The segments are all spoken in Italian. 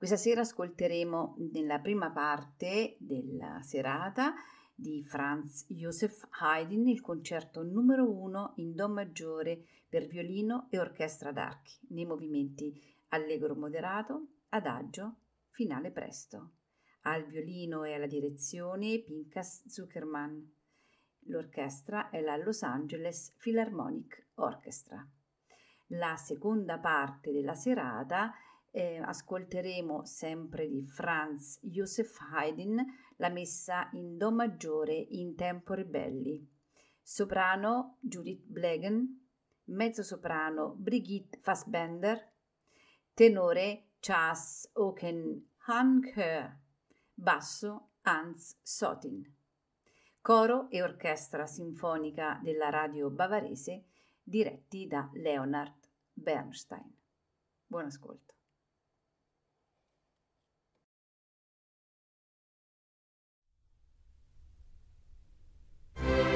Questa sera ascolteremo nella prima parte della serata di Franz Joseph Haydn il concerto numero uno in Do maggiore per violino e orchestra d'archi, nei movimenti allegro moderato, adagio, finale presto. Al violino e alla direzione Pinkas Zuckerman. L'orchestra è la Los Angeles Philharmonic Orchestra. La seconda parte della serata eh, ascolteremo sempre di Franz Joseph Haydn la messa in Do maggiore in tempo ribelli. Soprano Judith Blegen, mezzosoprano Brigitte Fassbender, tenore Chas Oken Hanke, basso Hans Sotin. Coro e orchestra sinfonica della radio bavarese diretti da Leonard Bernstein. Buon ascolto. Bye.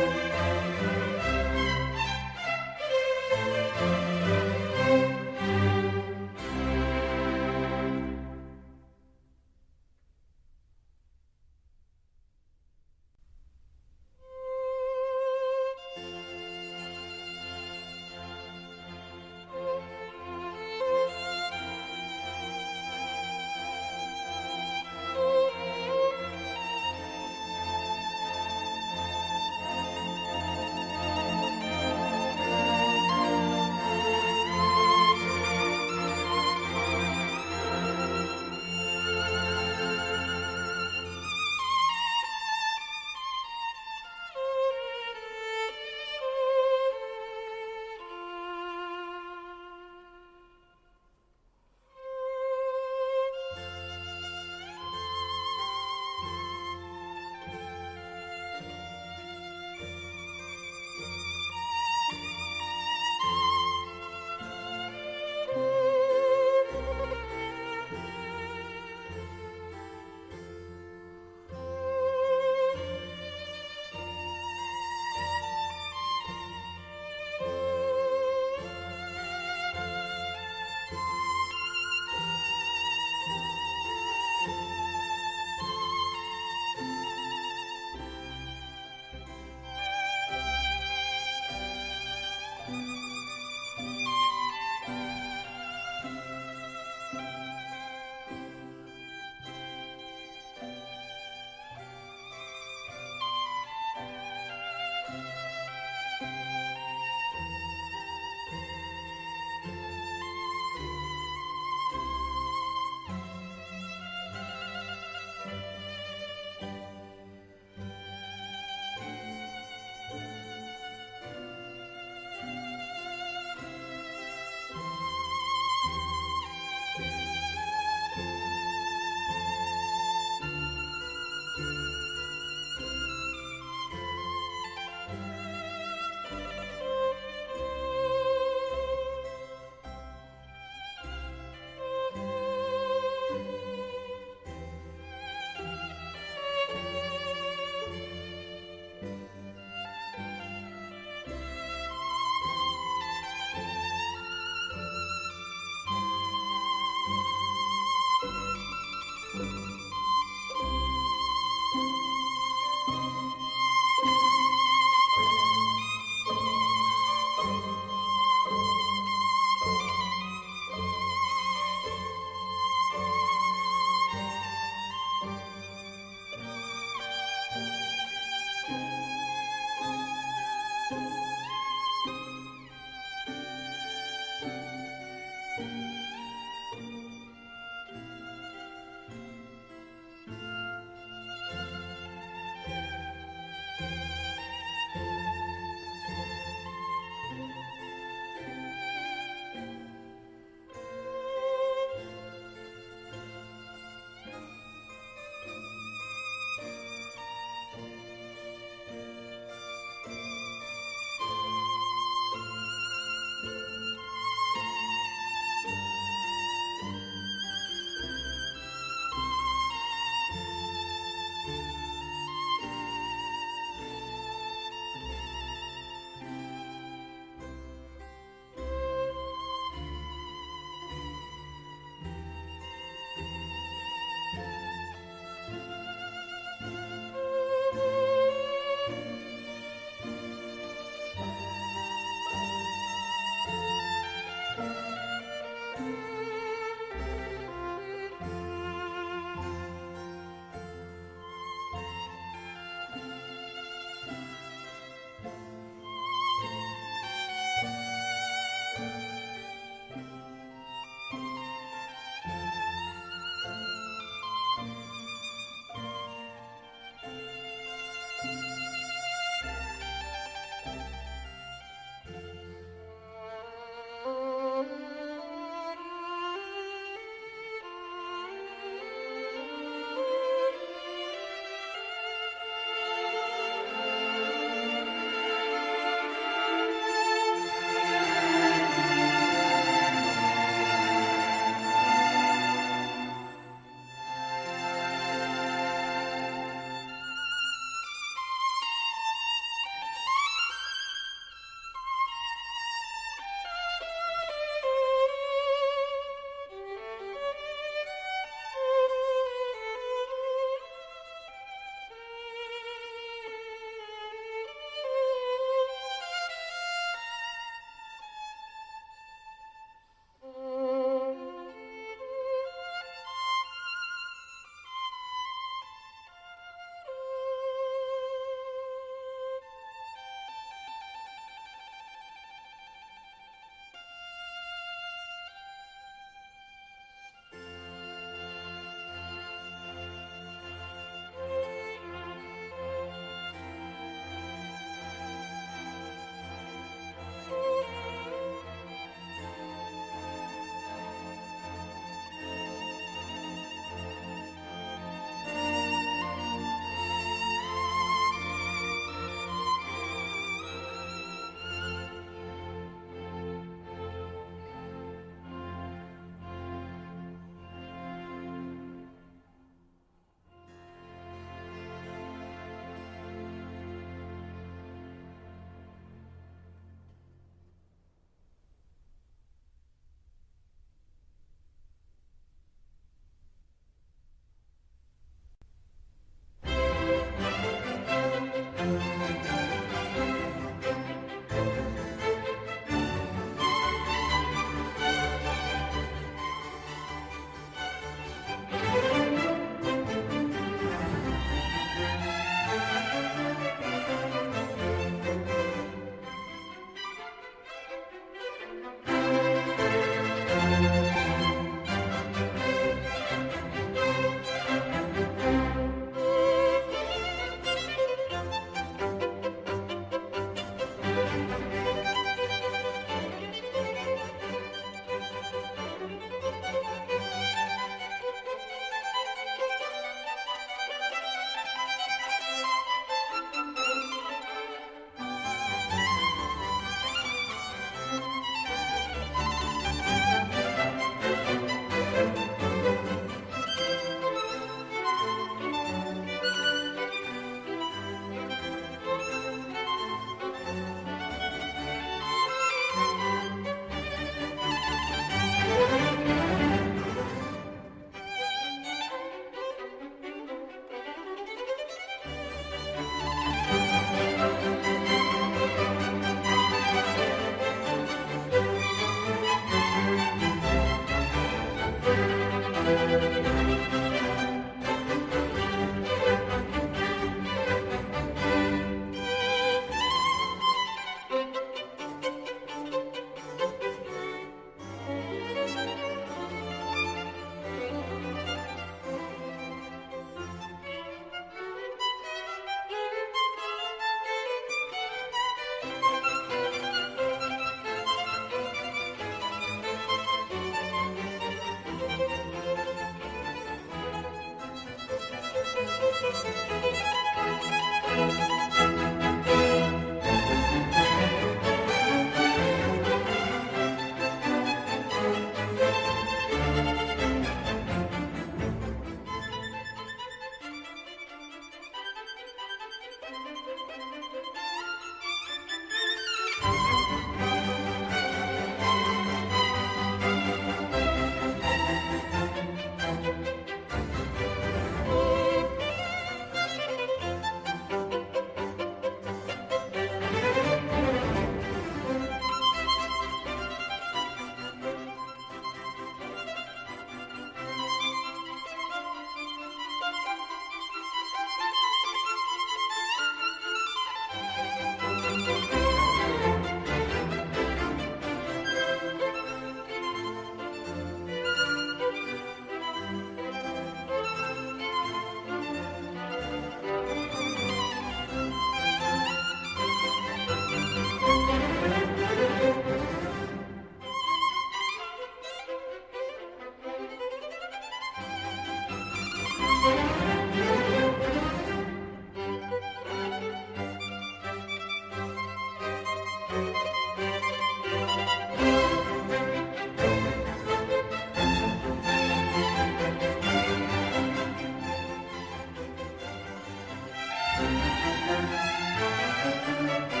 Música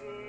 Jesus.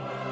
Amen.